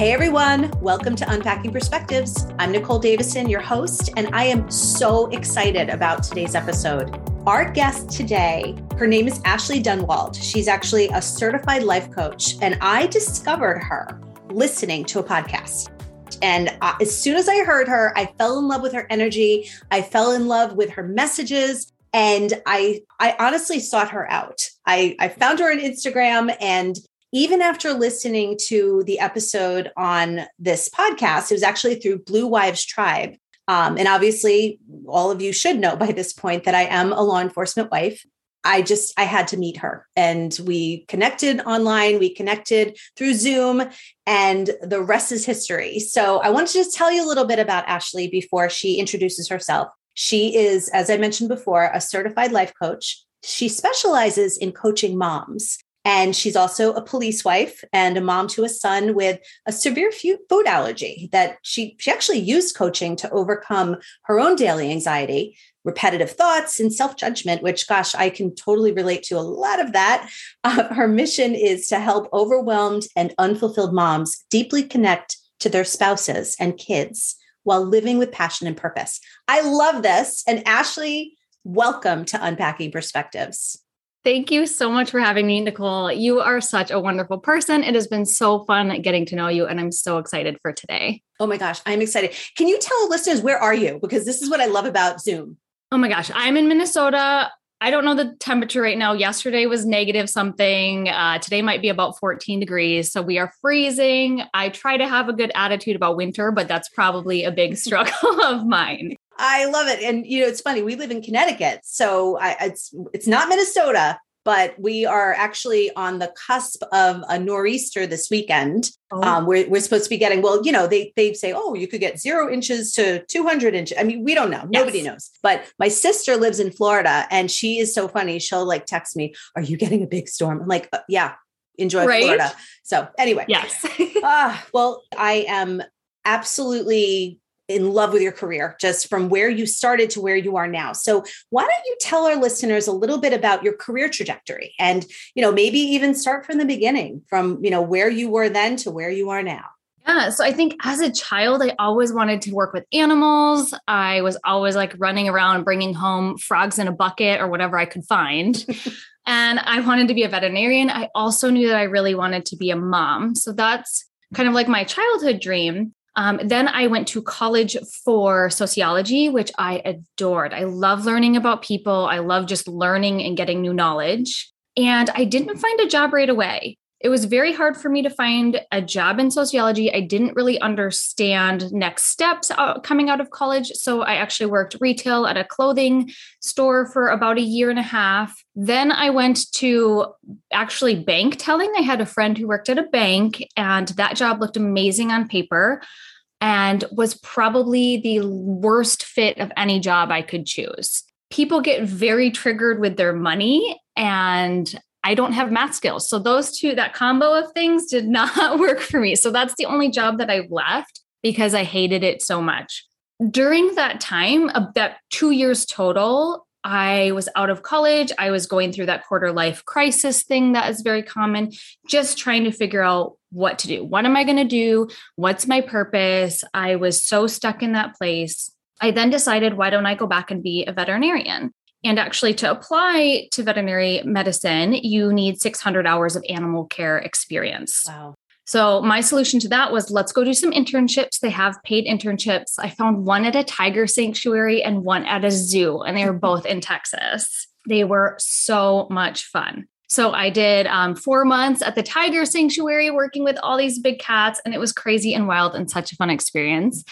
Hey everyone, welcome to Unpacking Perspectives. I'm Nicole Davison, your host, and I am so excited about today's episode. Our guest today, her name is Ashley Dunwald. She's actually a certified life coach, and I discovered her listening to a podcast. And uh, as soon as I heard her, I fell in love with her energy. I fell in love with her messages and I I honestly sought her out. I I found her on Instagram and even after listening to the episode on this podcast, it was actually through Blue Wives Tribe. Um, and obviously, all of you should know by this point that I am a law enforcement wife. I just I had to meet her and we connected online, we connected through Zoom and the rest is history. So I want to just tell you a little bit about Ashley before she introduces herself. She is as I mentioned before, a certified life coach. She specializes in coaching moms. And she's also a police wife and a mom to a son with a severe food allergy that she, she actually used coaching to overcome her own daily anxiety, repetitive thoughts, and self judgment, which, gosh, I can totally relate to a lot of that. Uh, her mission is to help overwhelmed and unfulfilled moms deeply connect to their spouses and kids while living with passion and purpose. I love this. And Ashley, welcome to Unpacking Perspectives. Thank you so much for having me, Nicole. You are such a wonderful person. It has been so fun getting to know you, and I'm so excited for today. Oh my gosh, I'm excited. Can you tell listeners where are you? Because this is what I love about Zoom. Oh my gosh, I'm in Minnesota. I don't know the temperature right now. Yesterday was negative something. Uh, today might be about 14 degrees. So we are freezing. I try to have a good attitude about winter, but that's probably a big struggle of mine. I love it. And you know, it's funny. We live in Connecticut, so I, it's it's not Minnesota, but we are actually on the cusp of a nor'easter this weekend. Oh. Um, we're, we're supposed to be getting, well, you know, they, they say, oh, you could get zero inches to 200 inches. I mean, we don't know. Nobody knows. But my sister lives in Florida and she is so funny. She'll like text me, are you getting a big storm? I'm like, uh, yeah, enjoy right? Florida. So anyway. Yes. uh, well, I am absolutely in love with your career, just from where you started to where you are now. So, why don't you tell our listeners a little bit about your career trajectory and, you know, maybe even start from the beginning, from, you know, where you were then to where you are now? Yeah. So I think as a child, I always wanted to work with animals. I was always like running around bringing home frogs in a bucket or whatever I could find. and I wanted to be a veterinarian. I also knew that I really wanted to be a mom. So that's kind of like my childhood dream. Um, then I went to college for sociology, which I adored. I love learning about people. I love just learning and getting new knowledge. And I didn't find a job right away it was very hard for me to find a job in sociology. I didn't really understand next steps uh, coming out of college. So I actually worked retail at a clothing store for about a year and a half. Then I went to actually bank telling. I had a friend who worked at a bank, and that job looked amazing on paper and was probably the worst fit of any job I could choose. People get very triggered with their money and I don't have math skills. So those two, that combo of things did not work for me. So that's the only job that I left because I hated it so much. During that time, uh, that two years total, I was out of college. I was going through that quarter life crisis thing that is very common, just trying to figure out what to do. What am I going to do? What's my purpose? I was so stuck in that place. I then decided, why don't I go back and be a veterinarian? And actually, to apply to veterinary medicine, you need 600 hours of animal care experience. Wow. So, my solution to that was let's go do some internships. They have paid internships. I found one at a tiger sanctuary and one at a zoo, and they were both in Texas. They were so much fun. So, I did um, four months at the tiger sanctuary working with all these big cats, and it was crazy and wild and such a fun experience.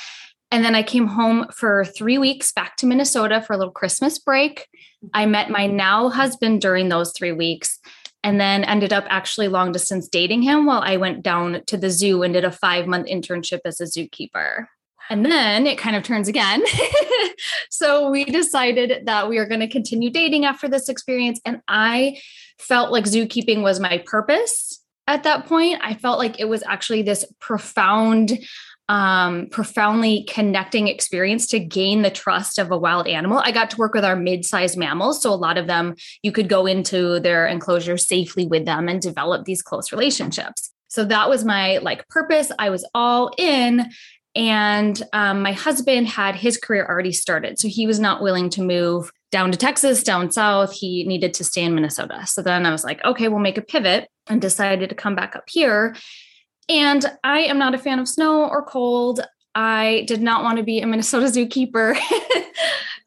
And then I came home for three weeks back to Minnesota for a little Christmas break. I met my now husband during those three weeks and then ended up actually long distance dating him while I went down to the zoo and did a five month internship as a zookeeper. And then it kind of turns again. so we decided that we are going to continue dating after this experience. And I felt like zookeeping was my purpose at that point. I felt like it was actually this profound um, profoundly connecting experience to gain the trust of a wild animal. I got to work with our mid-sized mammals, so a lot of them you could go into their enclosure safely with them and develop these close relationships. So that was my like purpose. I was all in. And um, my husband had his career already started. So he was not willing to move down to Texas, down south. He needed to stay in Minnesota. So then I was like, okay, we'll make a pivot and decided to come back up here. And I am not a fan of snow or cold. I did not want to be a Minnesota zookeeper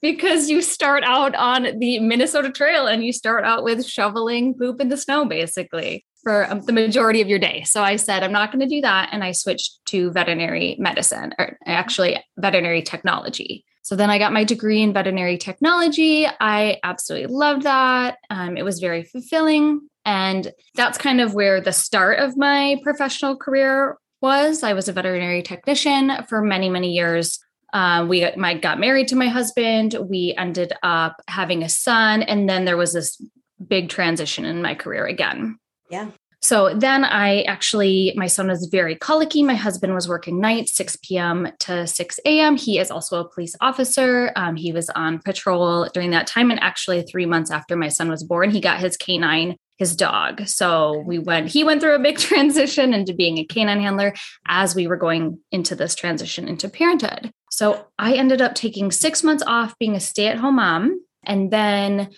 because you start out on the Minnesota Trail and you start out with shoveling poop in the snow, basically, for um, the majority of your day. So I said, I'm not going to do that. And I switched to veterinary medicine, or actually veterinary technology. So then I got my degree in veterinary technology. I absolutely loved that. Um, it was very fulfilling. And that's kind of where the start of my professional career was. I was a veterinary technician for many, many years. Uh, we my, got married to my husband. We ended up having a son. And then there was this big transition in my career again. Yeah. So then I actually, my son was very colicky. My husband was working nights, 6 p.m. to 6 a.m. He is also a police officer. Um, he was on patrol during that time. And actually, three months after my son was born, he got his canine his dog. So we went, he went through a big transition into being a canine handler as we were going into this transition into parenthood. So I ended up taking six months off being a stay at home mom. And then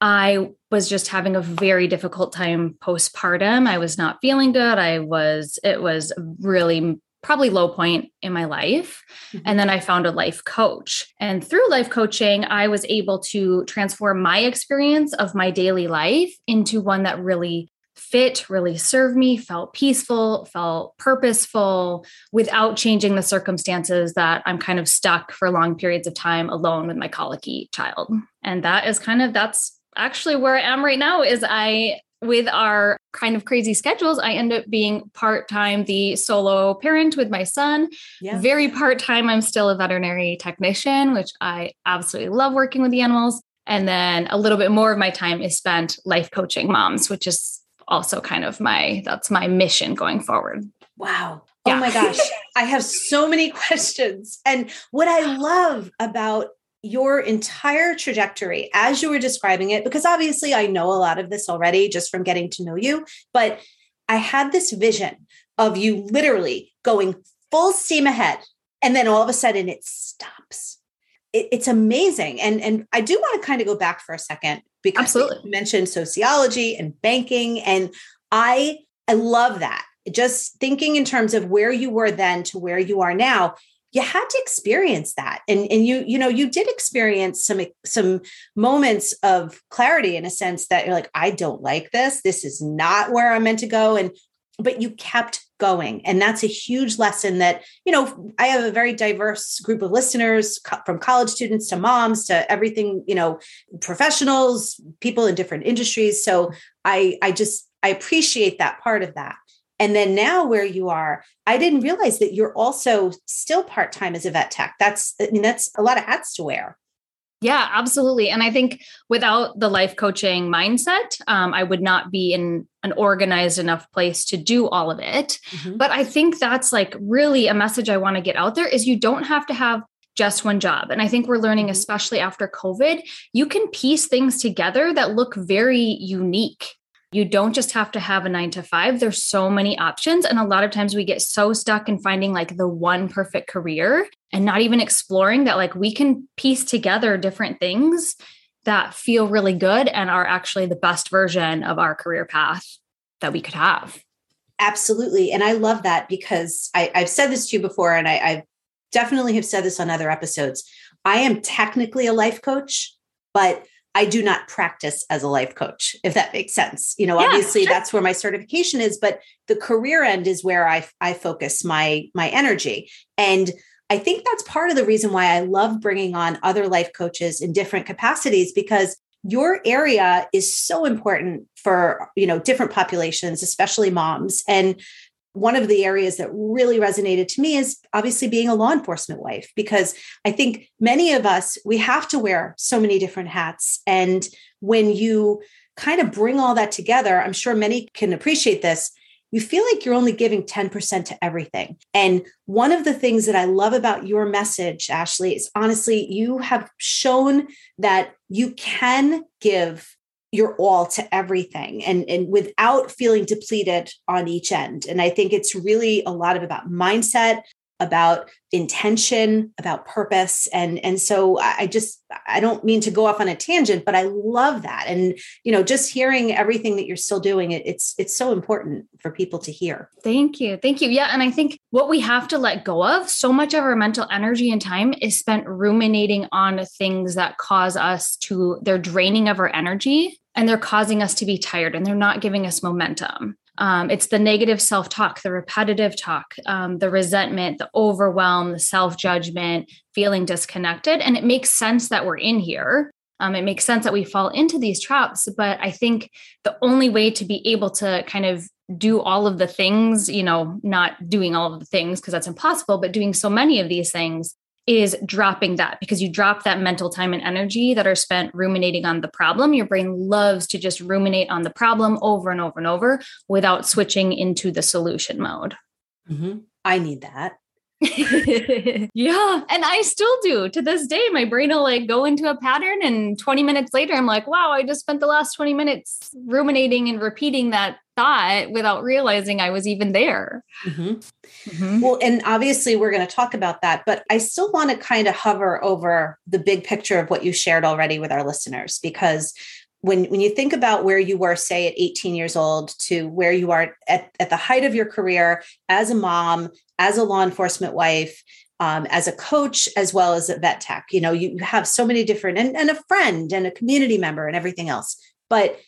I was just having a very difficult time postpartum. I was not feeling good. I was, it was really probably low point in my life. Mm-hmm. And then I found a life coach. And through life coaching, I was able to transform my experience of my daily life into one that really fit, really served me, felt peaceful, felt purposeful without changing the circumstances that I'm kind of stuck for long periods of time alone with my colicky child. And that is kind of that's actually where I am right now is I with our kind of crazy schedules, I end up being part time the solo parent with my son. Yeah. Very part time, I'm still a veterinary technician, which I absolutely love working with the animals. And then a little bit more of my time is spent life coaching moms, which is also kind of my that's my mission going forward. Wow. Oh yeah. Oh my gosh. I have so many questions. And what I love about your entire trajectory as you were describing it, because obviously I know a lot of this already just from getting to know you, but I had this vision of you literally going full steam ahead. And then all of a sudden it stops. It, it's amazing. And, and I do want to kind of go back for a second because Absolutely. you mentioned sociology and banking. And I, I love that. Just thinking in terms of where you were then to where you are now, you had to experience that. And and you you know you did experience some some moments of clarity in a sense that you're like i don't like this. This is not where i'm meant to go. And but you kept going. And that's a huge lesson that you know i have a very diverse group of listeners from college students to moms to everything you know professionals people in different industries. So i i just i appreciate that part of that and then now where you are, I didn't realize that you're also still part time as a vet tech. That's, I mean, that's a lot of hats to wear. Yeah, absolutely. And I think without the life coaching mindset, um, I would not be in an organized enough place to do all of it. Mm-hmm. But I think that's like really a message I want to get out there is you don't have to have just one job. And I think we're learning, mm-hmm. especially after COVID, you can piece things together that look very unique you don't just have to have a nine to five. There's so many options. And a lot of times we get so stuck in finding like the one perfect career and not even exploring that like we can piece together different things that feel really good and are actually the best version of our career path that we could have. Absolutely. And I love that because I, have said this to you before, and I, I definitely have said this on other episodes. I am technically a life coach, but I do not practice as a life coach, if that makes sense. You know, yeah, obviously sure. that's where my certification is, but the career end is where I, I focus my my energy. And I think that's part of the reason why I love bringing on other life coaches in different capacities because your area is so important for you know different populations especially moms and one of the areas that really resonated to me is obviously being a law enforcement wife because i think many of us we have to wear so many different hats and when you kind of bring all that together i'm sure many can appreciate this you feel like you're only giving 10% to everything. And one of the things that I love about your message, Ashley, is honestly, you have shown that you can give your all to everything and, and without feeling depleted on each end. And I think it's really a lot of about mindset, about intention about purpose. And and so i just i don't mean to go off on a tangent but i love that. And you know just hearing everything that you're still doing it, it's it's so important for people to hear. Thank you. Thank you. Yeah. And i think what we have to let go of so much of our mental energy and time is spent ruminating on things that cause us to they're draining of our energy and they're causing us to be tired and they're not giving us momentum um, it's the negative self talk, the repetitive talk, um, the resentment, the overwhelm, the self judgment, feeling disconnected. And it makes sense that we're in here. Um, it makes sense that we fall into these traps. But I think the only way to be able to kind of do all of the things, you know, not doing all of the things because that's impossible, but doing so many of these things is dropping that because you drop that mental time and energy that are spent ruminating on the problem. Your brain loves to just ruminate on the problem over and over and over without switching into the solution mode. Mm-hmm. I need that. yeah. And I still do to this day. My brain will like go into a pattern, and 20 minutes later, I'm like, wow, I just spent the last 20 minutes ruminating and repeating that thought without realizing I was even there. Mm-hmm. Mm-hmm. Well, and obviously, we're going to talk about that, but I still want to kind of hover over the big picture of what you shared already with our listeners because when when you think about where you were say at 18 years old to where you are at, at the height of your career as a mom as a law enforcement wife, um, as a coach, as well as a vet tech. You know, you, you have so many different, and, and a friend and a community member and everything else. But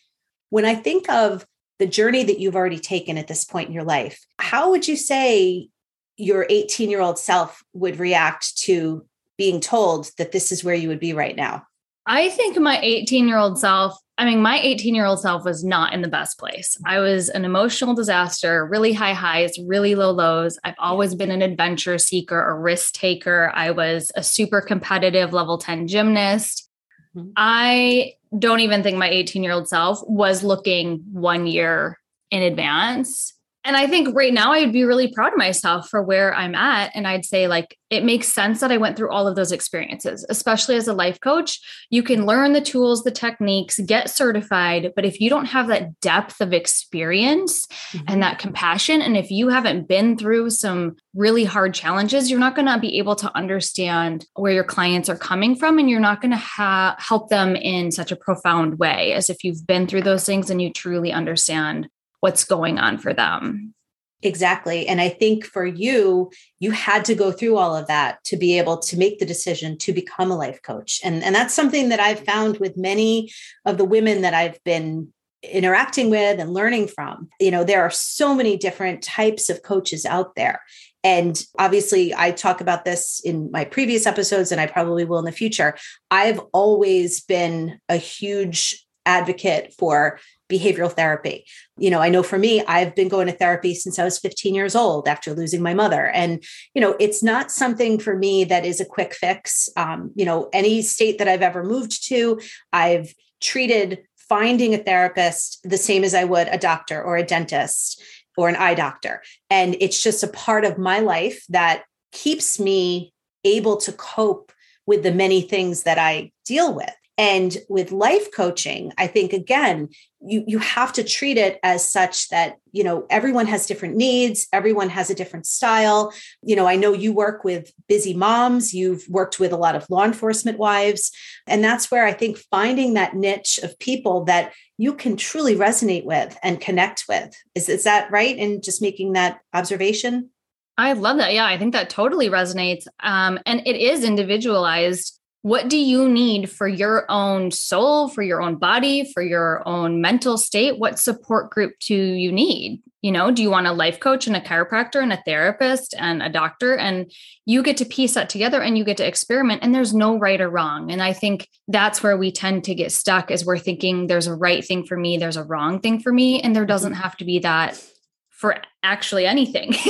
when I think of the journey that you've already taken at this point in your life, how would you say your 18 year old self would react to being told that this is where you would be right now? I think my 18 year old self I mean, my 18 year old self was not in the best place. I was an emotional disaster, really high highs, really low lows. I've always been an adventure seeker, a risk taker. I was a super competitive level 10 gymnast. Mm-hmm. I don't even think my 18 year old self was looking one year in advance and I think right now I'd be really proud of myself for where I'm at. And I'd say, like, it makes sense that I went through all of those experiences, especially as a life coach. You can learn the tools, the techniques, get certified. But if you don't have that depth of experience mm-hmm. and that compassion, and if you haven't been through some really hard challenges, you're not going to be able to understand where your clients are coming from. And you're not going to ha- help them in such a profound way as if you've been through those things and you truly understand what's going on for them. Exactly. And I think for you, you had to go through all of that to be able to make the decision to become a life coach. And, and that's something that I've found with many of the women that I've been interacting with and learning from. You know, there are so many different types of coaches out there. And obviously, I talk about this in my previous episodes, and I probably will in the future. I've always been a huge advocate for behavioral therapy. You know, I know for me, I've been going to therapy since I was 15 years old after losing my mother. And, you know, it's not something for me that is a quick fix. Um, you know, any state that I've ever moved to, I've treated finding a therapist the same as I would a doctor or a dentist or an eye doctor. And it's just a part of my life that keeps me able to cope with the many things that I deal with. And with life coaching, I think again, you you have to treat it as such that, you know, everyone has different needs, everyone has a different style. You know, I know you work with busy moms, you've worked with a lot of law enforcement wives, and that's where I think finding that niche of people that you can truly resonate with and connect with. Is is that right? And just making that observation? I love that. Yeah, I think that totally resonates. Um, and it is individualized what do you need for your own soul, for your own body, for your own mental state? What support group do you need? You know, do you want a life coach and a chiropractor and a therapist and a doctor? And you get to piece that together and you get to experiment, and there's no right or wrong. And I think that's where we tend to get stuck is we're thinking there's a right thing for me, there's a wrong thing for me, and there doesn't mm-hmm. have to be that for actually anything.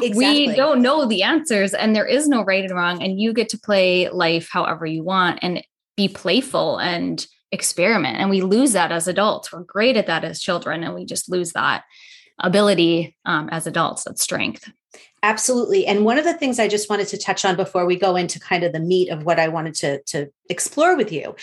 exactly. We don't know the answers and there is no right and wrong and you get to play life however you want and be playful and experiment and we lose that as adults. We're great at that as children and we just lose that ability um, as adults, that strength. Absolutely. And one of the things I just wanted to touch on before we go into kind of the meat of what I wanted to, to explore with you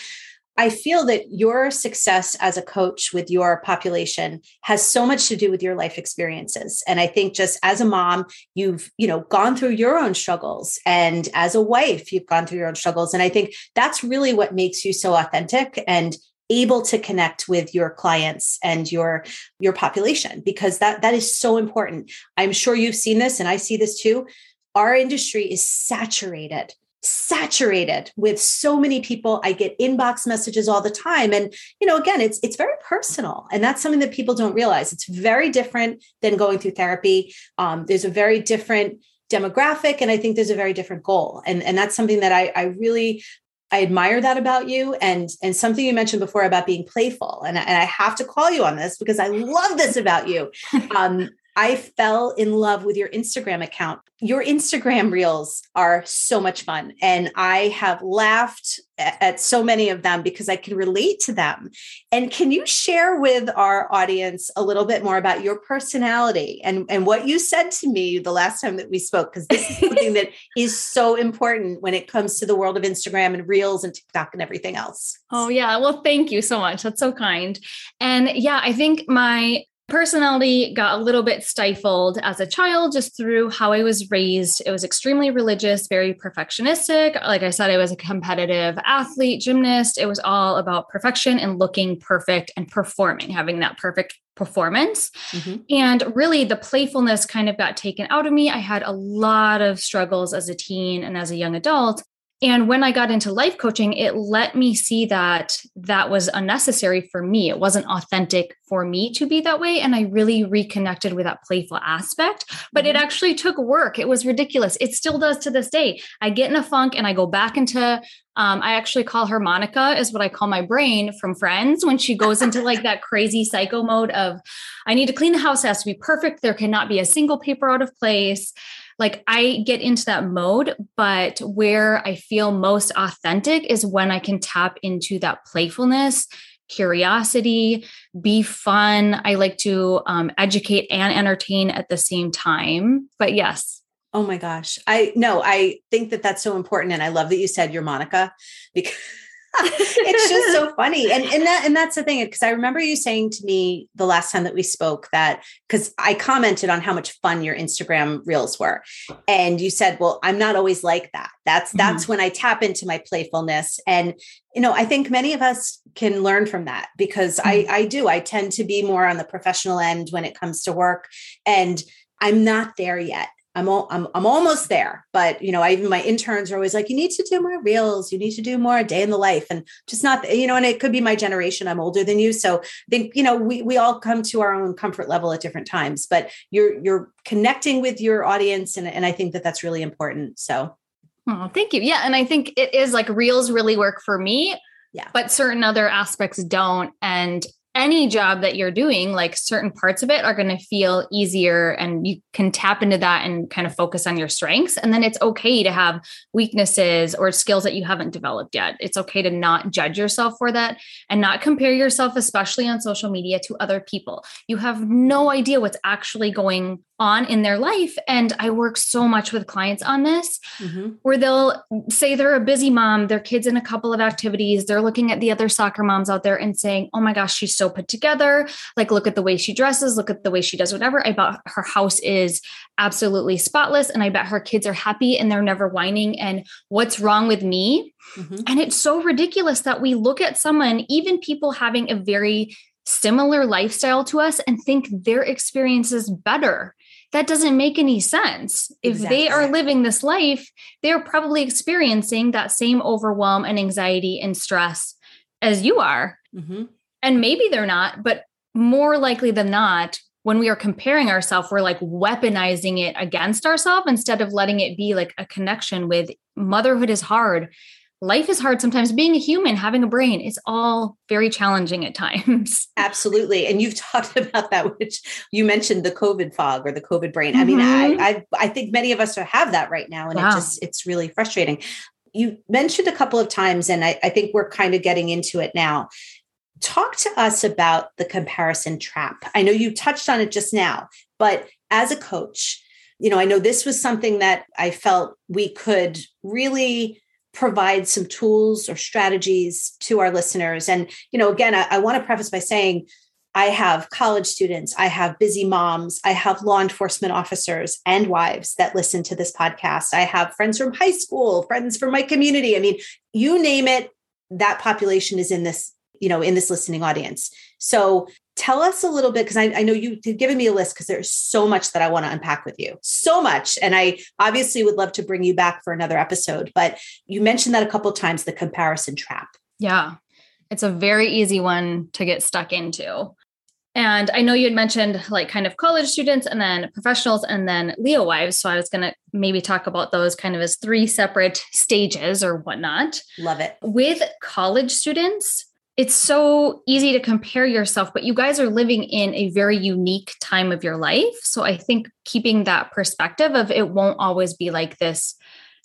I feel that your success as a coach with your population has so much to do with your life experiences. And I think just as a mom, you've, you know, gone through your own struggles and as a wife, you've gone through your own struggles. And I think that's really what makes you so authentic and able to connect with your clients and your your population because that that is so important. I'm sure you've seen this and I see this too. Our industry is saturated saturated with so many people. I get inbox messages all the time. And you know again it's it's very personal. And that's something that people don't realize. It's very different than going through therapy. Um, there's a very different demographic and i think there's a very different goal. And and that's something that i i really I admire that about you. And and something you mentioned before about being playful. And, and I have to call you on this because I love this about you. Um, I fell in love with your Instagram account. Your Instagram reels are so much fun. And I have laughed at so many of them because I can relate to them. And can you share with our audience a little bit more about your personality and, and what you said to me the last time that we spoke? Because this is something that is so important when it comes to the world of Instagram and reels and TikTok and everything else. Oh, yeah. Well, thank you so much. That's so kind. And yeah, I think my personality got a little bit stifled as a child just through how I was raised. It was extremely religious, very perfectionistic. Like I said, I was a competitive athlete, gymnast. It was all about perfection and looking perfect and performing, having that perfect performance. Mm-hmm. And really, the playfulness kind of got taken out of me. I had a lot of struggles as a teen and as a young adult. And when I got into life coaching, it let me see that that was unnecessary for me. It wasn't authentic for me to be that way. And I really reconnected with that playful aspect. But it mm-hmm. actually took work. It was ridiculous. It still does to this day. I get in a funk and I go back into, um, I actually call her Monica, is what I call my brain from friends when she goes into like that crazy psycho mode of, I need to clean the house, it has to be perfect. There cannot be a single paper out of place like I get into that mode, but where I feel most authentic is when I can tap into that playfulness, curiosity, be fun. I like to um, educate and entertain at the same time. But yes. Oh my gosh. I no, I think that that's so important. And I love that you said you're Monica because it's just so funny. And and that and that's the thing because I remember you saying to me the last time that we spoke that cuz I commented on how much fun your Instagram reels were. And you said, "Well, I'm not always like that. That's that's mm-hmm. when I tap into my playfulness." And you know, I think many of us can learn from that because mm-hmm. I I do. I tend to be more on the professional end when it comes to work and I'm not there yet. I'm, all, I'm I'm almost there, but you know, I even my interns are always like, you need to do more reels, you need to do more day in the life, and just not, you know, and it could be my generation. I'm older than you, so I think you know we we all come to our own comfort level at different times, but you're you're connecting with your audience, and and I think that that's really important. So, oh, thank you. Yeah, and I think it is like reels really work for me. Yeah, but certain other aspects don't, and any job that you're doing, like certain parts of it are going to feel easier and you can tap into that and kind of focus on your strengths. And then it's okay to have weaknesses or skills that you haven't developed yet. It's okay to not judge yourself for that and not compare yourself, especially on social media, to other people. You have no idea what's actually going on in their life. And I work so much with clients on this mm-hmm. where they'll say they're a busy mom, their kids in a couple of activities, they're looking at the other soccer moms out there and saying, Oh my gosh, she's so put together. Like, look at the way she dresses, look at the way she does whatever. I bet her house is absolutely spotless. And I bet her kids are happy and they're never whining. And what's wrong with me? Mm-hmm. And it's so ridiculous that we look at someone, even people having a very similar lifestyle to us and think their experience is better that doesn't make any sense. If exactly. they are living this life, they're probably experiencing that same overwhelm and anxiety and stress as you are. Mm-hmm. And maybe they're not, but more likely than not, when we are comparing ourselves, we're like weaponizing it against ourselves instead of letting it be like a connection with motherhood is hard life is hard sometimes being a human having a brain is all very challenging at times absolutely and you've talked about that which you mentioned the covid fog or the covid brain mm-hmm. i mean I, mm-hmm. I i think many of us have that right now and wow. it just it's really frustrating you mentioned a couple of times and I, I think we're kind of getting into it now talk to us about the comparison trap i know you touched on it just now but as a coach you know i know this was something that i felt we could really provide some tools or strategies to our listeners. And, you know, again, I, I want to preface by saying I have college students, I have busy moms, I have law enforcement officers and wives that listen to this podcast. I have friends from high school, friends from my community. I mean, you name it, that population is in this, you know, in this listening audience. So tell us a little bit because I, I, know you've given me a list because there's so much that I want to unpack with you. So much. And I obviously would love to bring you back for another episode, but you mentioned that a couple times the comparison trap. Yeah. It's a very easy one to get stuck into. And I know you had mentioned like kind of college students and then professionals and then Leo wives. So I was going to maybe talk about those kind of as three separate stages or whatnot. Love it. With college students, it's so easy to compare yourself, but you guys are living in a very unique time of your life. So I think keeping that perspective of it won't always be like this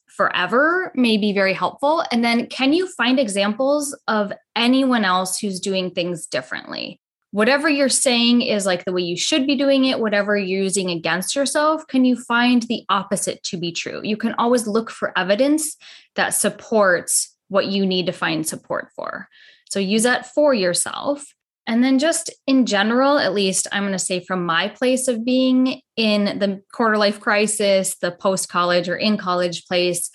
forever may be very helpful. And then can you find examples of anyone else who's doing things differently? whatever you're saying is like the way you should be doing it, whatever you're using against yourself, can you find the opposite to be true? You can always look for evidence that supports what you need to find support for. So use that for yourself. And then, just in general, at least I'm going to say from my place of being in the quarter life crisis, the post college or in college place,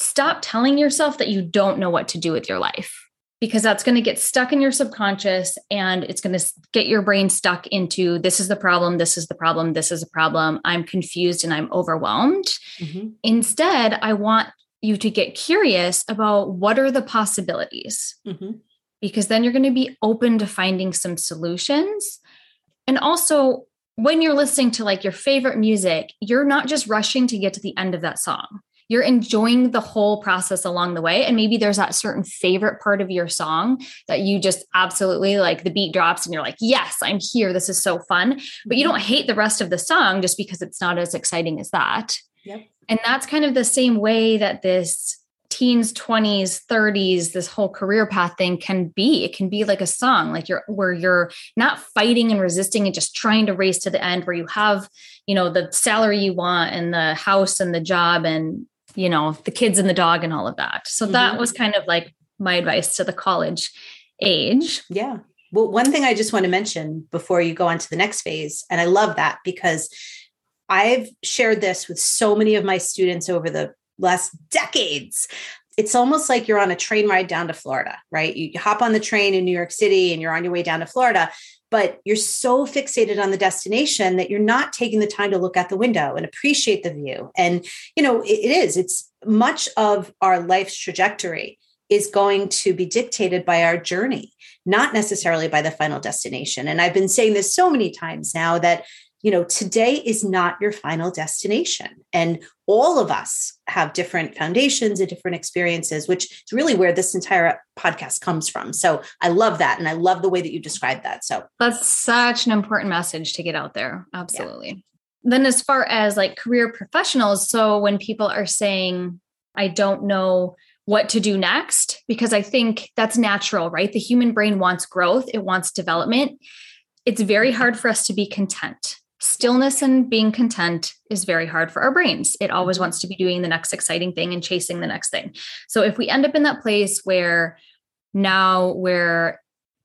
stop telling yourself that you don't know what to do with your life because that's going to get stuck in your subconscious and it's going to get your brain stuck into this is the problem, this is the problem, this is a problem. I'm confused and I'm overwhelmed. Mm-hmm. Instead, I want you to get curious about what are the possibilities. Mm-hmm. Because then you're going to be open to finding some solutions. And also, when you're listening to like your favorite music, you're not just rushing to get to the end of that song you're enjoying the whole process along the way. And maybe there's that certain favorite part of your song that you just absolutely like the beat drops and you're like, yes, I'm here. This is so fun. But you mm-hmm. don't hate the rest of the song just because it's not as exciting as that. Yep. And that's kind of the same way that this teens 20s 30s this whole career path thing can be it can be like a song like you're where you're not fighting and resisting and just trying to race to the end where you have you know the salary you want and the house and the job and you know, the kids and the dog and all of that. So mm-hmm. that was kind of like my advice to the college age. Yeah. Well, one thing I just want to mention before you go on to the next phase, and I love that because I've shared this with so many of my students over the last decades. It's almost like you're on a train ride down to Florida, right? You hop on the train in New York City and you're on your way down to Florida but you're so fixated on the destination that you're not taking the time to look out the window and appreciate the view and you know it, it is it's much of our life's trajectory is going to be dictated by our journey not necessarily by the final destination and i've been saying this so many times now that you know, today is not your final destination. And all of us have different foundations and different experiences, which is really where this entire podcast comes from. So I love that. And I love the way that you described that. So that's such an important message to get out there. Absolutely. Yeah. Then, as far as like career professionals, so when people are saying, I don't know what to do next, because I think that's natural, right? The human brain wants growth, it wants development. It's very mm-hmm. hard for us to be content stillness and being content is very hard for our brains. It always mm-hmm. wants to be doing the next exciting thing and chasing the next thing. So if we end up in that place where now we're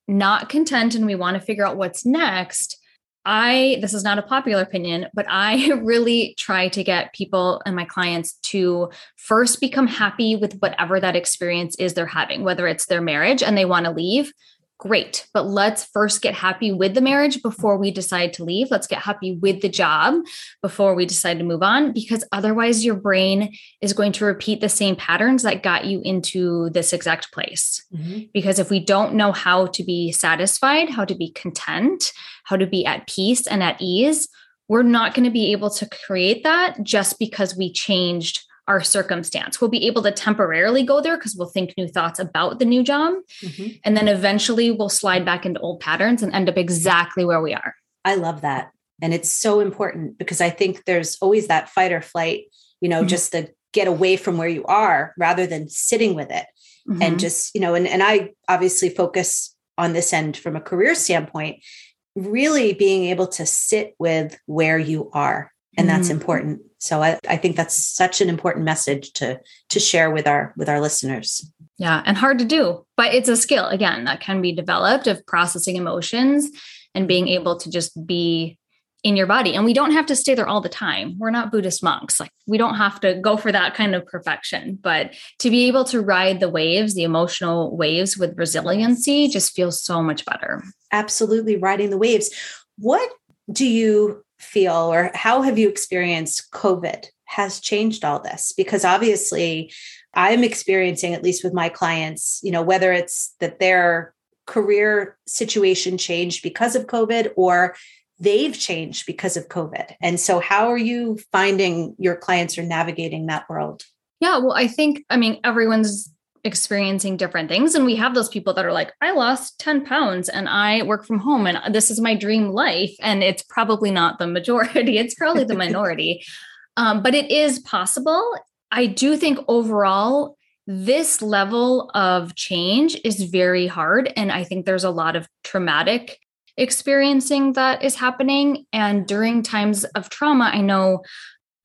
not content and we want to figure out what's next, I, this is not a popular opinion, but I really try to get people and my clients to first become happy with whatever that experience is they're having, whether it's their marriage and they want to leave, great but let's first get happy with the marriage before we decide to leave let's get happy with the job before we decide to move on because otherwise your brain is going to repeat the same patterns that got you into this exact place mm-hmm. because if we don't know how to be satisfied how to be content how to be at peace and at ease we're not going to be able to create that just because we changed our circumstance. We'll be able to temporarily go there because we'll think new thoughts about the new job. Mm-hmm. And then eventually we'll slide back into old patterns and end up exactly where we are. I love that. And it's so important because I think there's always that fight or flight, you know, mm-hmm. just to get away from where you are rather than sitting with it. Mm-hmm. And just, you know, and, and I obviously focus on this end from a career standpoint, really being able to sit with where you are and that's mm-hmm. important so I, I think that's such an important message to to share with our with our listeners yeah and hard to do but it's a skill again that can be developed of processing emotions and being able to just be in your body. And we don't have to stay there all the time. We're not Buddhist monks. Like we don't have to go for that kind of perfection, but to be able to ride the waves, the emotional waves with resiliency just feels so much better. Absolutely riding the waves. What do you feel or how have you experienced COVID has changed all this? Because obviously I'm experiencing at least with my clients, you know, whether it's that their career situation changed because of COVID or they've changed because of COVID. And so, how are you finding your clients are navigating that world? Yeah, well, I think, I mean, everyone's experiencing different things. And we have those people that are like, I lost 10 pounds and I work from home and this is my dream life. And it's probably not the majority, it's probably the minority. um, but it is possible. I do think overall, this level of change is very hard. And I think there's a lot of traumatic experiencing that is happening. And during times of trauma, I know,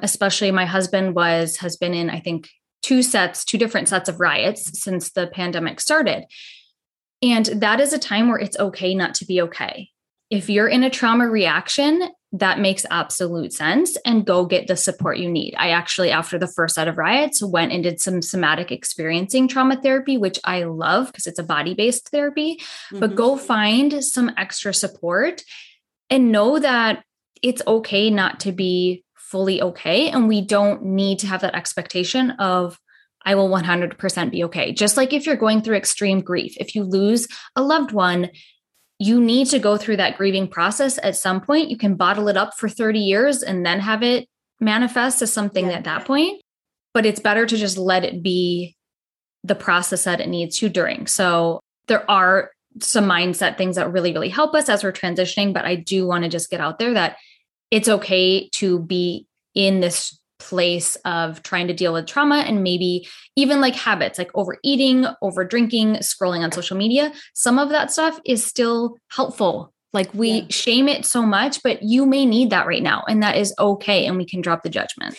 especially my husband was, has been in, I think, two sets, two different sets of riots since the pandemic started. And that is a time where it's okay not to be okay. If you're in a trauma reaction, that makes absolute sense and go get the support you need. I actually, after the first set of riots, went and did some somatic experiencing trauma therapy, which I love because it's a body based therapy. Mm-hmm. But go find some extra support and know that it's okay not to be fully okay. And we don't need to have that expectation of, I will 100% be okay. Just like if you're going through extreme grief, if you lose a loved one, you need to go through that grieving process at some point. You can bottle it up for 30 years and then have it manifest as something yeah. at that point. But it's better to just let it be the process that it needs to during. So there are some mindset things that really, really help us as we're transitioning. But I do want to just get out there that it's okay to be in this place of trying to deal with trauma and maybe even like habits like overeating, over drinking, scrolling on social media. Some of that stuff is still helpful. Like we yeah. shame it so much, but you may need that right now. And that is okay. And we can drop the judgment.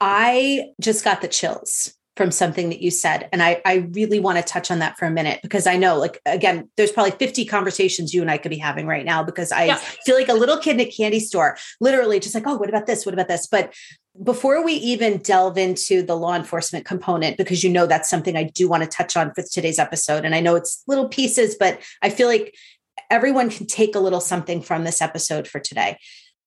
I just got the chills from something that you said. And I, I really want to touch on that for a minute because I know, like, again, there's probably 50 conversations you and I could be having right now because I yeah. feel like a little kid in a candy store, literally just like, oh, what about this? What about this? But before we even delve into the law enforcement component, because you know that's something I do want to touch on for today's episode. And I know it's little pieces, but I feel like everyone can take a little something from this episode for today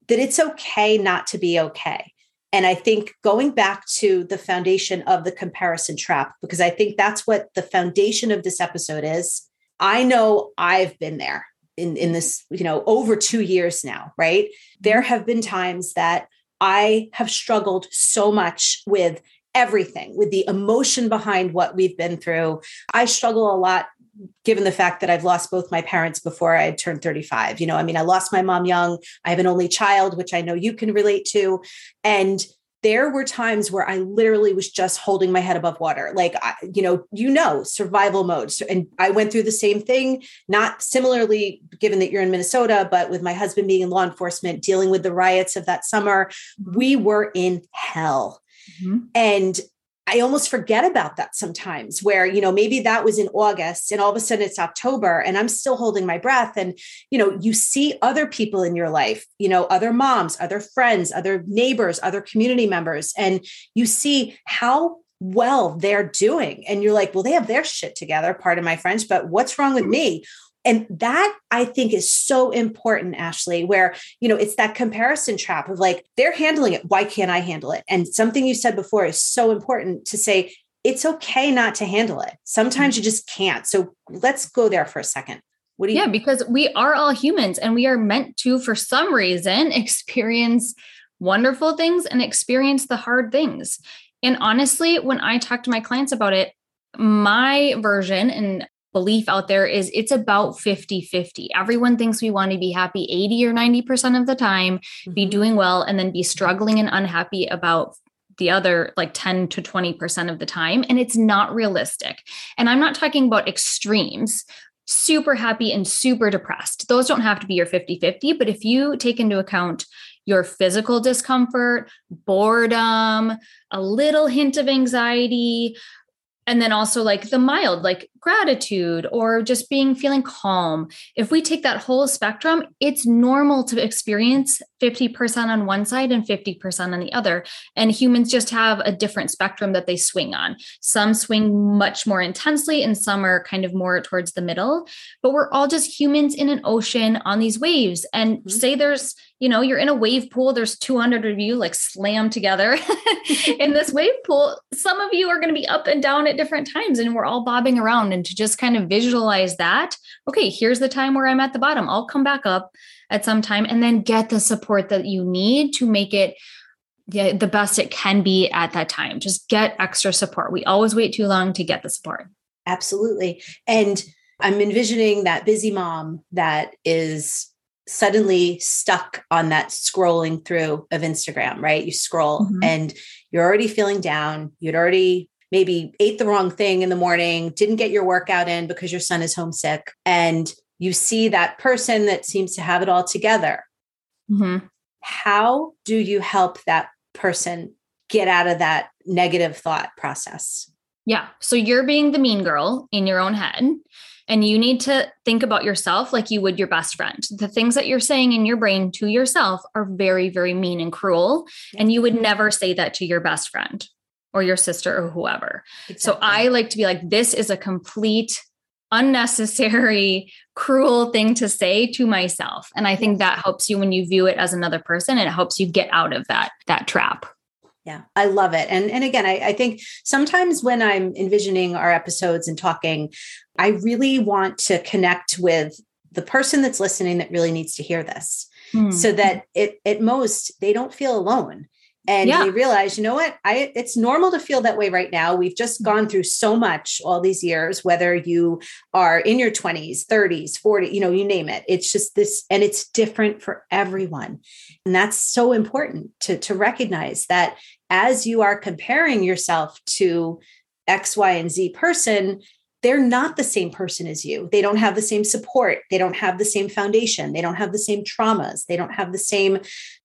that it's okay not to be okay and I think going back to the foundation of the comparison trap, because I think that's what the foundation of this episode is. I know I've been there in, in this, you know, over two years now, right? There have been times that I have struggled so much with everything, with the emotion behind what we've been through. I struggle a lot given the fact that I've lost both my parents before I had turned 35. You know, I mean, I lost my mom young. I have an only child, which I know you can relate to. And there were times where I literally was just holding my head above water. Like, I, you know, you know, survival mode. And I went through the same thing, not similarly, given that you're in Minnesota, but with my husband being in law enforcement, dealing with the riots of that summer, we were in hell. Mm-hmm. And I almost forget about that sometimes where, you know, maybe that was in August and all of a sudden it's October and I'm still holding my breath. And, you know, you see other people in your life, you know, other moms, other friends, other neighbors, other community members, and you see how well they're doing. And you're like, well, they have their shit together, part of my French, but what's wrong with me? And that I think is so important, Ashley, where, you know, it's that comparison trap of like, they're handling it. Why can't I handle it? And something you said before is so important to say, it's okay not to handle it. Sometimes you just can't. So let's go there for a second. What do you? Yeah, because we are all humans and we are meant to, for some reason, experience wonderful things and experience the hard things. And honestly, when I talk to my clients about it, my version, and belief out there is it's about 50 50. Everyone thinks we want to be happy 80 or 90% of the time, mm-hmm. be doing well, and then be struggling and unhappy about the other like 10 to 20% of the time. And it's not realistic. And I'm not talking about extremes super happy and super depressed. Those don't have to be your 50 50. But if you take into account your physical discomfort, boredom, a little hint of anxiety, and then also like the mild like gratitude or just being feeling calm. If we take that whole spectrum it's normal to experience 50% on one side and 50% on the other. And humans just have a different spectrum that they swing on. Some swing much more intensely and some are kind of more towards the middle. But we're all just humans in an ocean on these waves. And mm-hmm. say there's you know you're in a wave pool there's 200 of you like slammed together in this wave pool some of you are going to be up and down at different times and we're all bobbing around and to just kind of visualize that okay here's the time where i'm at the bottom i'll come back up at some time and then get the support that you need to make it the, the best it can be at that time just get extra support we always wait too long to get the support absolutely and i'm envisioning that busy mom that is suddenly stuck on that scrolling through of Instagram, right? You scroll mm-hmm. and you're already feeling down. You'd already maybe ate the wrong thing in the morning, didn't get your workout in because your son is homesick, and you see that person that seems to have it all together. Mm-hmm. How do you help that person get out of that negative thought process? Yeah. So you're being the mean girl in your own head. And you need to think about yourself like you would your best friend. The things that you're saying in your brain to yourself are very, very mean and cruel. And you would never say that to your best friend or your sister or whoever. Exactly. So I like to be like, this is a complete, unnecessary, cruel thing to say to myself. And I think that helps you when you view it as another person. And it helps you get out of that, that trap. Yeah, I love it. And and again, I, I, think sometimes when I'm envisioning our episodes and talking, I really want to connect with the person that's listening that really needs to hear this. Hmm. So that it at most they don't feel alone and yeah. they realize you know what? I it's normal to feel that way right now. We've just mm-hmm. gone through so much all these years whether you are in your 20s 30s 40 you know you name it. It's just this and it's different for everyone. And that's so important to to recognize that as you are comparing yourself to x y and z person they're not the same person as you. They don't have the same support. They don't have the same foundation. They don't have the same traumas. They don't have the same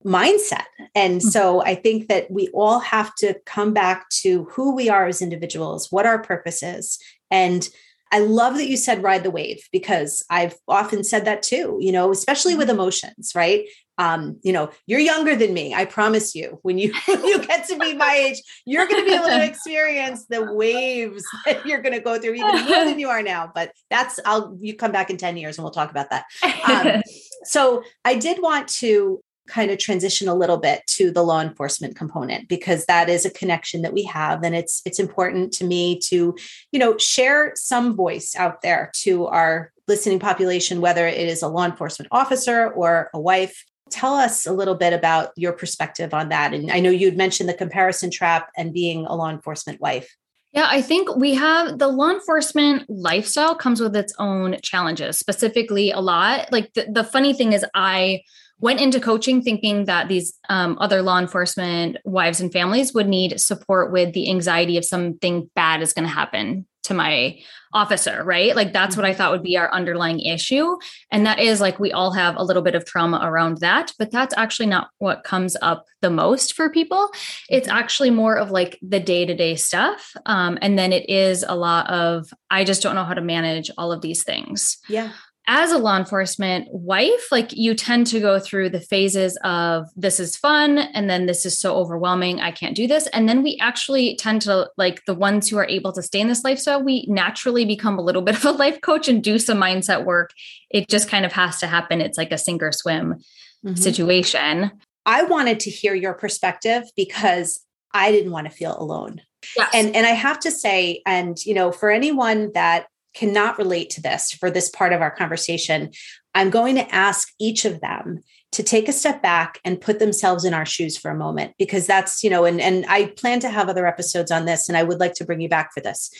mindset. And mm-hmm. so I think that we all have to come back to who we are as individuals, what our purpose is. And I love that you said ride the wave because I've often said that too, you know, especially with mm-hmm. emotions, right? um, you know, you're younger than me. I promise you, when you when you get to be my age, you're going to be able to experience the waves that you're going to go through even more than you are now. But that's I'll you come back in 10 years and we'll talk about that. Um, so I did want to kind of transition a little bit to the law enforcement component because that is a connection that we have and it's it's important to me to you know share some voice out there to our listening population whether it is a law enforcement officer or a wife tell us a little bit about your perspective on that. And I know you'd mentioned the comparison trap and being a law enforcement wife. Yeah, I think we have the law enforcement lifestyle comes with its own challenges, specifically a lot. Like the, the funny thing is, I went into coaching thinking that these um, other law enforcement wives and families would need support with the anxiety of something bad is going to happen to my officer, right? Like that's what I mm-hmm. thought would be our underlying issue. And that is like we all have a little bit of trauma around that, but that's actually not what comes up the most for people. It's mm-hmm. actually more of like the day to day stuff. Um, and then it is a lot of, I just don't know how to manage all of these things. Yeah as a law enforcement wife, like you tend to go through the phases of this is fun and then this is so overwhelming, I can't do this. And then we actually tend to like the ones who are able to stay in this lifestyle, we naturally become a little bit of a life coach and do some mindset work. It just kind of has to happen. It's like a sink or swim mm-hmm. situation. I wanted to hear your perspective because I didn't want to feel alone. Yes. And and I have to say and you know for anyone that cannot relate to this for this part of our conversation, I'm going to ask each of them to take a step back and put themselves in our shoes for a moment because that's, you know, and and I plan to have other episodes on this and I would like to bring you back for this.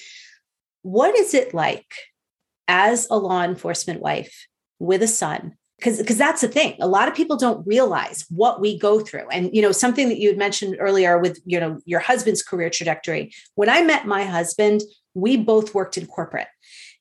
What is it like as a law enforcement wife with a son? Because because that's the thing. A lot of people don't realize what we go through. And you know something that you had mentioned earlier with you know your husband's career trajectory. When i met my husband we both worked in corporate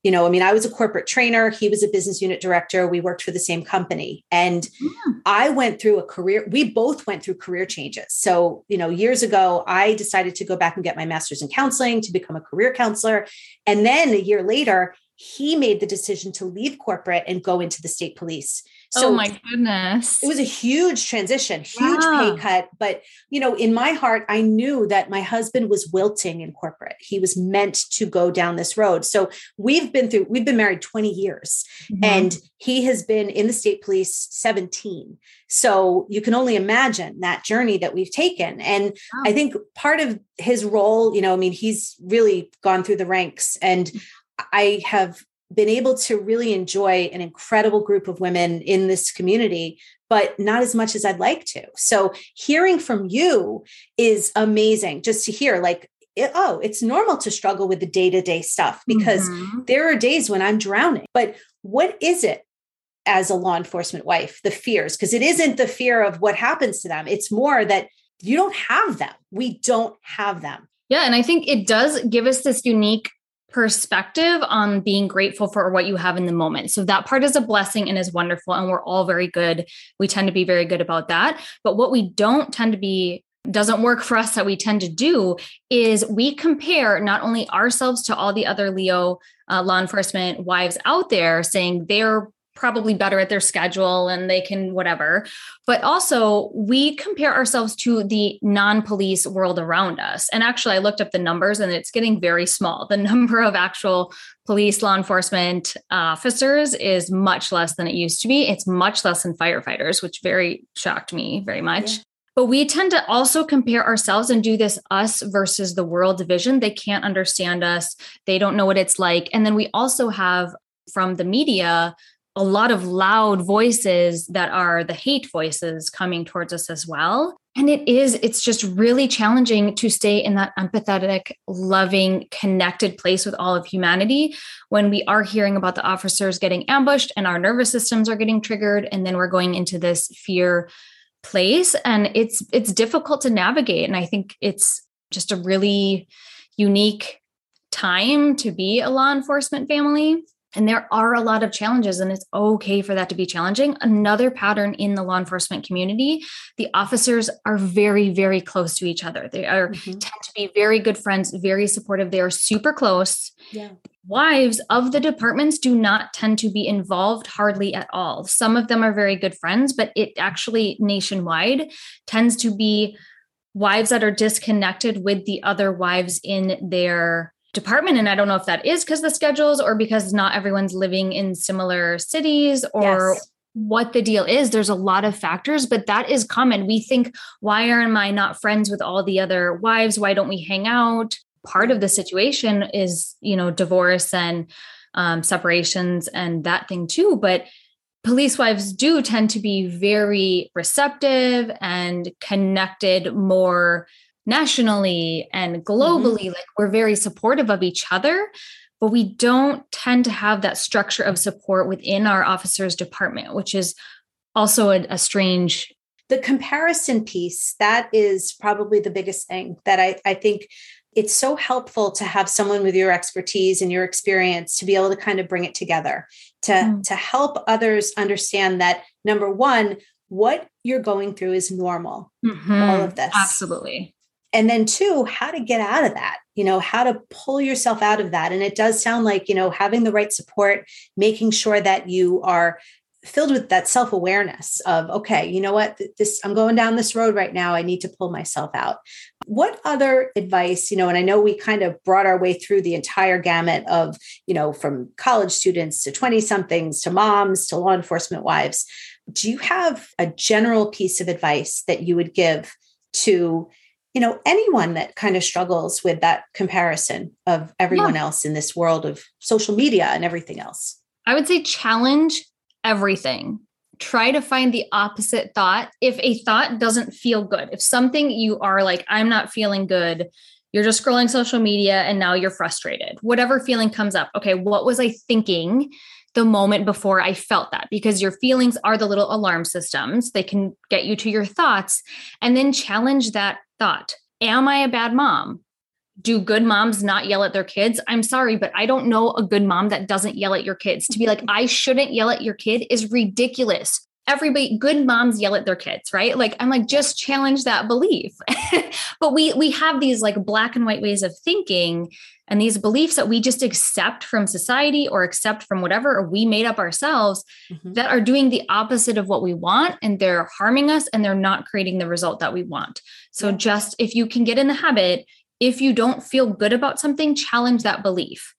you know, I mean, I was a corporate trainer, he was a business unit director, we worked for the same company. And yeah. I went through a career, we both went through career changes. So, you know, years ago, I decided to go back and get my master's in counseling to become a career counselor. And then a year later, he made the decision to leave corporate and go into the state police. So oh my goodness. It was a huge transition, huge wow. pay cut. But, you know, in my heart, I knew that my husband was wilting in corporate. He was meant to go down this road. So we've been through, we've been married 20 years mm-hmm. and he has been in the state police 17. So you can only imagine that journey that we've taken. And wow. I think part of his role, you know, I mean, he's really gone through the ranks and I have been able to really enjoy an incredible group of women in this community but not as much as I'd like to. So hearing from you is amazing just to hear like it, oh, it's normal to struggle with the day-to-day stuff because mm-hmm. there are days when I'm drowning. But what is it as a law enforcement wife, the fears? Because it isn't the fear of what happens to them. It's more that you don't have them. We don't have them. Yeah. And I think it does give us this unique perspective on being grateful for what you have in the moment. So that part is a blessing and is wonderful. And we're all very good. We tend to be very good about that. But what we don't tend to be doesn't work for us that we tend to do is we compare not only ourselves to all the other Leo uh, law enforcement wives out there saying they're probably better at their schedule and they can whatever. But also, we compare ourselves to the non police world around us. And actually, I looked up the numbers and it's getting very small. The number of actual police law enforcement uh, officers is much less than it used to be. It's much less than firefighters, which very shocked me very much. Yeah. But we tend to also compare ourselves and do this us versus the world division. They can't understand us. They don't know what it's like. And then we also have from the media a lot of loud voices that are the hate voices coming towards us as well. And it is, it's just really challenging to stay in that empathetic, loving, connected place with all of humanity when we are hearing about the officers getting ambushed and our nervous systems are getting triggered. And then we're going into this fear place. And it's it's difficult to navigate. And I think it's just a really unique time to be a law enforcement family. And there are a lot of challenges, and it's okay for that to be challenging. Another pattern in the law enforcement community the officers are very, very close to each other. They are mm-hmm. tend to be very good friends, very supportive. They are super close. Yeah. Wives of the departments do not tend to be involved hardly at all. Some of them are very good friends, but it actually nationwide tends to be wives that are disconnected with the other wives in their department. And I don't know if that is because the schedules or because not everyone's living in similar cities or yes. what the deal is. There's a lot of factors, but that is common. We think, why am I not friends with all the other wives? Why don't we hang out? Part of the situation is, you know, divorce and um, separations and that thing too. But police wives do tend to be very receptive and connected more nationally and mm-hmm. globally mm-hmm. like we're very supportive of each other but we don't tend to have that structure of support within our officers department which is also a, a strange the comparison piece that is probably the biggest thing that I, I think it's so helpful to have someone with your expertise and your experience to be able to kind of bring it together to mm. to help others understand that number one what you're going through is normal mm-hmm. all of this absolutely and then two how to get out of that you know how to pull yourself out of that. And it does sound like you know having the right support making sure that you are filled with that self-awareness of okay you know what? This i'm going down this road right now. I need to pull myself out. What other advice you know and i know we kind of brought our way through the entire gamut of you know from college students to 20 somethings to moms to law enforcement wives do you have a general piece of advice that you would give to you know anyone that kind of struggles with that comparison of everyone yeah. else in this world of social media and everything else. I would say challenge everything. Try to find the opposite thought. If a thought doesn't feel good if something you are like i'm not feeling good you're just scrolling social media and now you're frustrated. Whatever feeling comes up okay what was i thinking the moment before I felt that? Because your feelings are the little alarm systems. They can get you to your thoughts and then challenge that thought Am I a bad mom? do good moms not yell at their kids? I'm sorry, but I don't know a good mom that doesn't yell at your kids. To be like, I shouldn't yell at your kid is ridiculous. Everybody, good moms yell at their kids, right? Like, I'm like, just challenge that belief. but we we have these like black and white ways of thinking and these beliefs that we just accept from society or accept from whatever we made up ourselves mm-hmm. that are doing the opposite of what we want and they're harming us and they're not creating the result that we want. So yeah. just if you can get in the habit if you don't feel good about something, challenge that belief.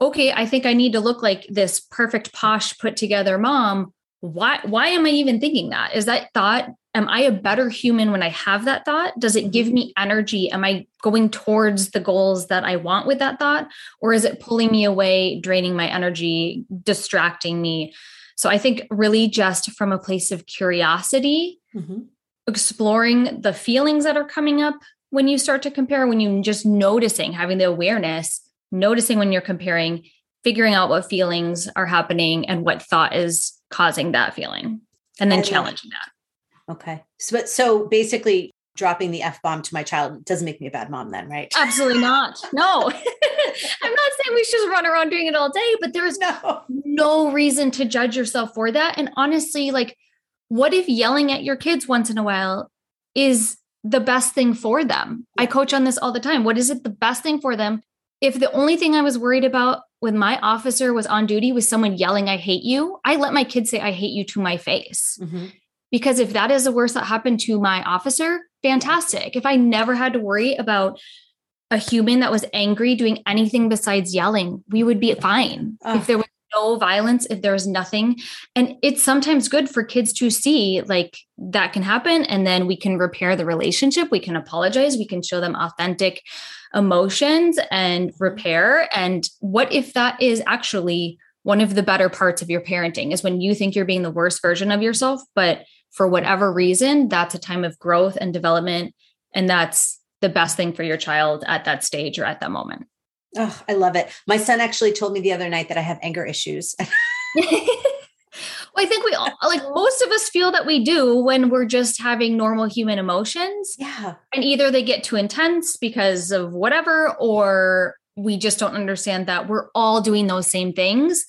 Okay, I think I need to look like this perfect, posh, put together mom. Why, why am I even thinking that? Is that thought, am I a better human when I have that thought? Does it give me energy? Am I going towards the goals that I want with that thought? Or is it pulling me away, draining my energy, distracting me? So I think really just from a place of curiosity, mm-hmm. exploring the feelings that are coming up, when you start to compare, when you just noticing, having the awareness, noticing when you're comparing, figuring out what feelings are happening and what thought is causing that feeling, and then challenging that. Okay. So, so basically, dropping the F bomb to my child doesn't make me a bad mom, then, right? Absolutely not. No. I'm not saying we should just run around doing it all day, but there is no. no reason to judge yourself for that. And honestly, like, what if yelling at your kids once in a while is the best thing for them. I coach on this all the time. What is it the best thing for them? If the only thing I was worried about when my officer was on duty with someone yelling, I hate you, I let my kids say, I hate you to my face. Mm-hmm. Because if that is the worst that happened to my officer, fantastic. If I never had to worry about a human that was angry doing anything besides yelling, we would be fine. If there was no violence, if there's nothing. And it's sometimes good for kids to see like that can happen. And then we can repair the relationship. We can apologize. We can show them authentic emotions and mm-hmm. repair. And what if that is actually one of the better parts of your parenting is when you think you're being the worst version of yourself, but for whatever reason, that's a time of growth and development. And that's the best thing for your child at that stage or at that moment. Oh, I love it. My son actually told me the other night that I have anger issues. well, I think we all like most of us feel that we do when we're just having normal human emotions. Yeah. And either they get too intense because of whatever, or we just don't understand that we're all doing those same things.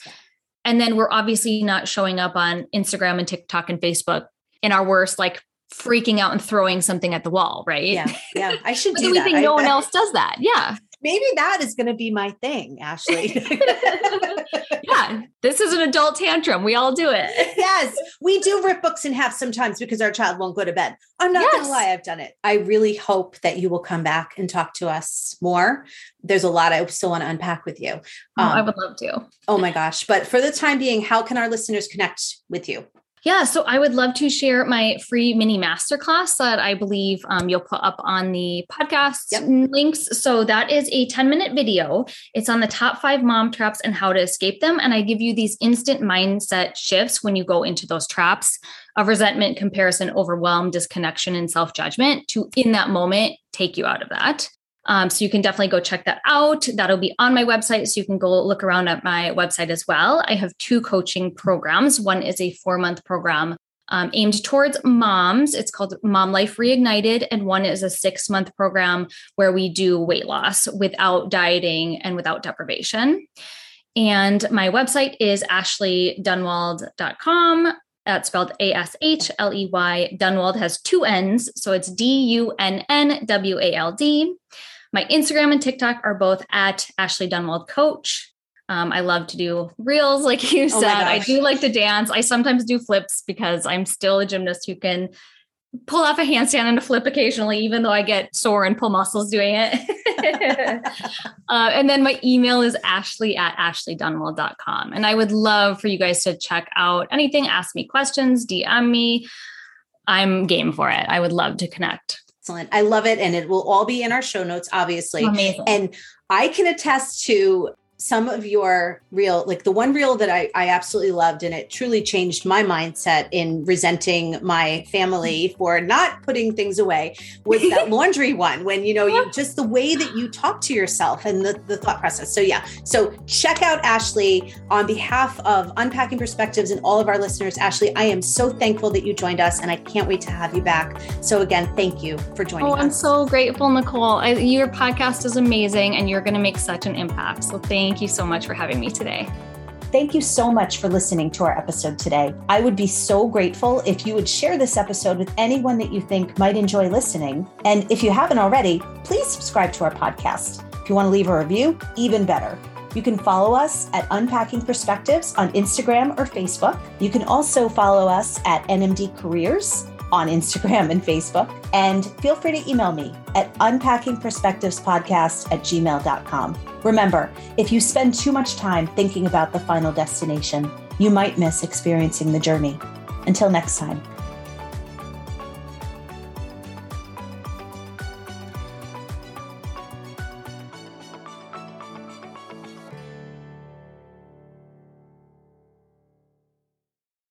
And then we're obviously not showing up on Instagram and TikTok and Facebook in our worst, like freaking out and throwing something at the wall, right? Yeah. Yeah. I should do we that. think no one else does that. Yeah maybe that is going to be my thing, Ashley. yeah, this is an adult tantrum. We all do it. yes, we do rip books in half sometimes because our child won't go to bed. I'm not yes. going to lie, I've done it. I really hope that you will come back and talk to us more. There's a lot I still want to unpack with you. Um, oh, I um, would love to. Oh my gosh. But for the time being, how can our listeners connect with you? Yeah, so I would love to share my free mini masterclass that I believe um, you'll put up on the podcast yep. links. So that is a 10 minute video. It's on the top five mom traps and how to escape them. And I give you these instant mindset shifts when you go into those traps of resentment, comparison, overwhelm, disconnection, and self judgment to, in that moment, take you out of that. Um, so you can definitely go check that out. That'll be on my website. So you can go look around at my website as well. I have two coaching programs. One is a four month program um, aimed towards moms. It's called Mom Life Reignited. And one is a six month program where we do weight loss without dieting and without deprivation. And my website is ashleydunnwald.com. That's spelled A S H L E Y. Dunnwald has two N's. So it's D U N N W A L D. My Instagram and TikTok are both at Ashley Dunnwald Coach. Um, I love to do reels, like you oh said. Oh I do like to dance. I sometimes do flips because I'm still a gymnast who can pull off a handstand and a flip occasionally, even though I get sore and pull muscles doing it. uh, and then my email is ashley at ashleydunnwald.com. And I would love for you guys to check out anything, ask me questions, DM me. I'm game for it. I would love to connect. Excellent. I love it. And it will all be in our show notes, obviously. Amazing. And I can attest to some of your reel, like the one reel that I, I absolutely loved, and it truly changed my mindset in resenting my family hmm. for not putting things away, was that laundry one. When you know, you just the way that you talk to yourself and the, the thought process. So, yeah. So, check out Ashley on behalf of Unpacking Perspectives and all of our listeners. Ashley, I am so thankful that you joined us, and I can't wait to have you back. So, again, thank you for joining oh, us. I'm so grateful, Nicole. I, your podcast is amazing, and you're going to make such an impact. So, thank you so much for having me today. Thank you so much for listening to our episode today. I would be so grateful if you would share this episode with anyone that you think might enjoy listening. And if you haven't already, please subscribe to our podcast. If you want to leave a review, even better. You can follow us at Unpacking Perspectives on Instagram or Facebook. You can also follow us at NMD Careers on Instagram and Facebook. And feel free to email me at unpackingperspectivespodcast at gmail.com. Remember, if you spend too much time thinking about the final destination, you might miss experiencing the journey. Until next time.